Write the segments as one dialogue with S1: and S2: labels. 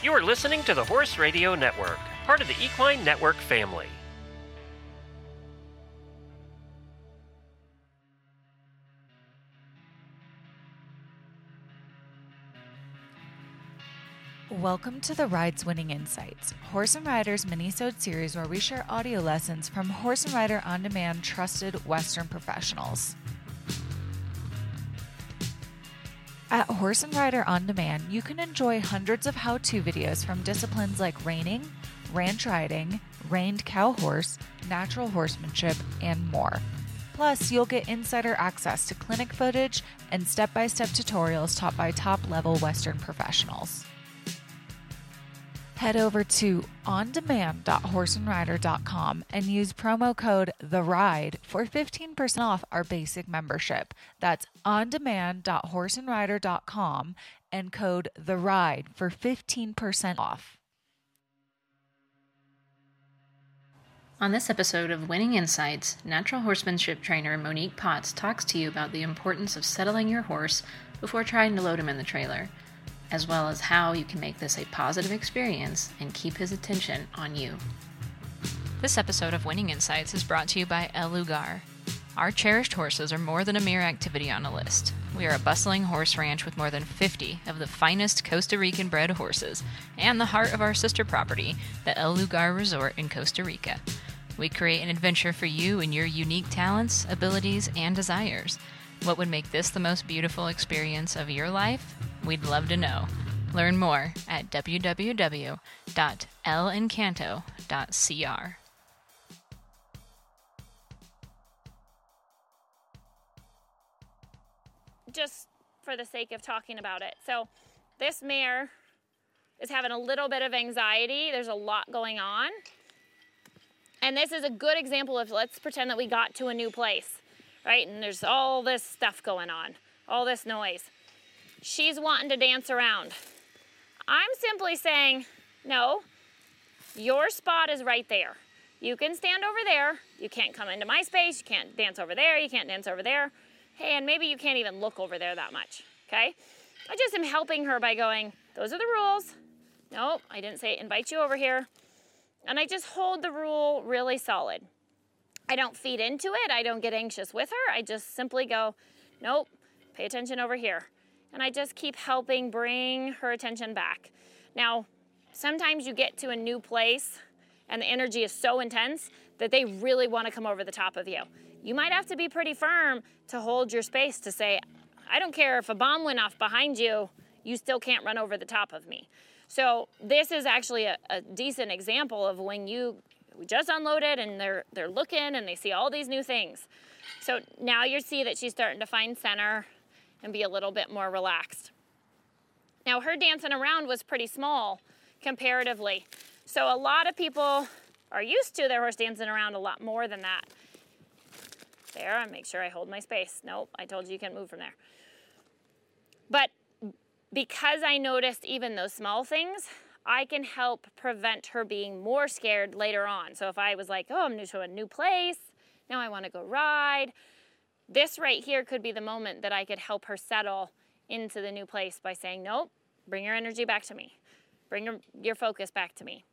S1: You are listening to the Horse Radio Network, part of the Equine Network family.
S2: Welcome to the Rides Winning Insights, Horse and Riders minisode series where we share audio lessons from Horse and Rider on demand trusted Western professionals. At Horse and Rider On Demand, you can enjoy hundreds of how to videos from disciplines like reining, ranch riding, reined cow horse, natural horsemanship, and more. Plus, you'll get insider access to clinic footage and step by step tutorials taught by top level Western professionals. Head over to ondemand.horseandrider.com and use promo code THE RIDE for 15% off our basic membership. That's ondemand.horseandrider.com and code THE RIDE for 15% off.
S3: On this episode of Winning Insights, natural horsemanship trainer Monique Potts talks to you about the importance of settling your horse before trying to load him in the trailer as well as how you can make this a positive experience and keep his attention on you. This episode of Winning Insights is brought to you by El Lugar. Our cherished horses are more than a mere activity on a list. We are a bustling horse ranch with more than 50 of the finest Costa Rican bred horses and the heart of our sister property, the El Lugar Resort in Costa Rica. We create an adventure for you and your unique talents, abilities, and desires. What would make this the most beautiful experience of your life? We'd love to know. Learn more at www.elencanto.cr.
S4: Just for the sake of talking about it. So, this mare is having a little bit of anxiety. There's a lot going on. And this is a good example of let's pretend that we got to a new place, right? And there's all this stuff going on, all this noise. She's wanting to dance around. I'm simply saying, no, your spot is right there. You can stand over there. You can't come into my space. You can't dance over there. You can't dance over there. Hey, and maybe you can't even look over there that much. Okay? I just am helping her by going, those are the rules. Nope, I didn't say invite you over here. And I just hold the rule really solid. I don't feed into it. I don't get anxious with her. I just simply go, nope, pay attention over here and I just keep helping bring her attention back. Now, sometimes you get to a new place and the energy is so intense that they really want to come over the top of you. You might have to be pretty firm to hold your space to say, I don't care if a bomb went off behind you, you still can't run over the top of me. So this is actually a, a decent example of when you just unloaded and they're they're looking and they see all these new things. So now you see that she's starting to find center and be a little bit more relaxed. Now, her dancing around was pretty small comparatively. So, a lot of people are used to their horse dancing around a lot more than that. There, I make sure I hold my space. Nope, I told you you can't move from there. But because I noticed even those small things, I can help prevent her being more scared later on. So if I was like, oh, I'm new to a new place, now I want to go ride, this right here could be the moment that I could help her settle into the new place by saying, Nope, bring your energy back to me. Bring your, your focus back to me.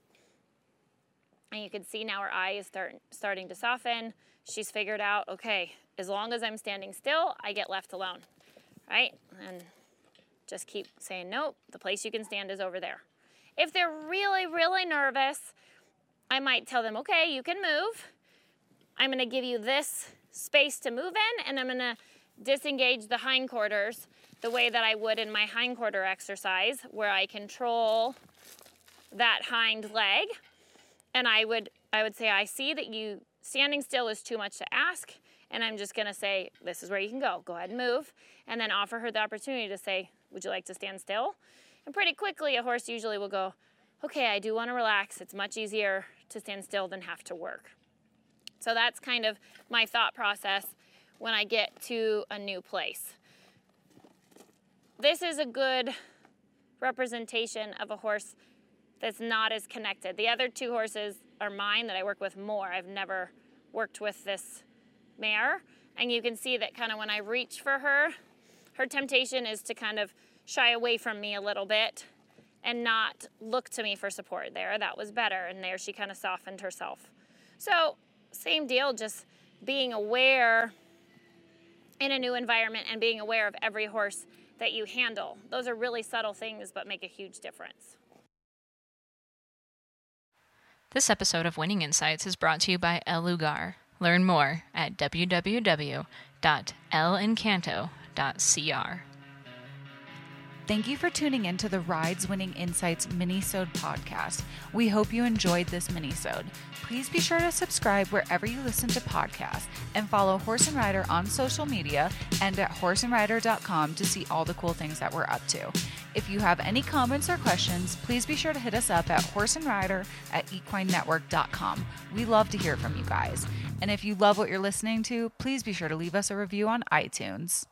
S4: And you can see now her eye is start, starting to soften. She's figured out, okay, as long as I'm standing still, I get left alone, right? And just keep saying, nope, the place you can stand is over there. If they're really, really nervous, I might tell them, okay, you can move. I'm gonna give you this space to move in and I'm gonna disengage the hindquarters the way that I would in my hindquarter exercise where I control that hind leg and I would I would say I see that you standing still is too much to ask and I'm just going to say this is where you can go. Go ahead and move and then offer her the opportunity to say would you like to stand still? And pretty quickly a horse usually will go okay, I do want to relax. It's much easier to stand still than have to work. So that's kind of my thought process when I get to a new place. This is a good representation of a horse that's not as connected. The other two horses are mine that I work with more. I've never worked with this mare. And you can see that kind of when I reach for her, her temptation is to kind of shy away from me a little bit and not look to me for support there. That was better. And there she kind of softened herself. So, same deal, just being aware in a new environment and being aware of every horse that you handle. Those are really subtle things, but make a huge difference.
S3: This episode of Winning Insights is brought to you by El Lugar. Learn more at www.elencanto.cr.
S2: Thank you for tuning in to the Rides Winning Insights Minisode podcast. We hope you enjoyed this minisode. Please be sure to subscribe wherever you listen to podcasts and follow Horse and Rider on social media and at horseandrider.com to see all the cool things that we're up to. If you have any comments or questions, please be sure to hit us up at horseandrider at equinenetwork.com. We love to hear from you guys. And if you love what you're listening to, please be sure to leave us a review on iTunes.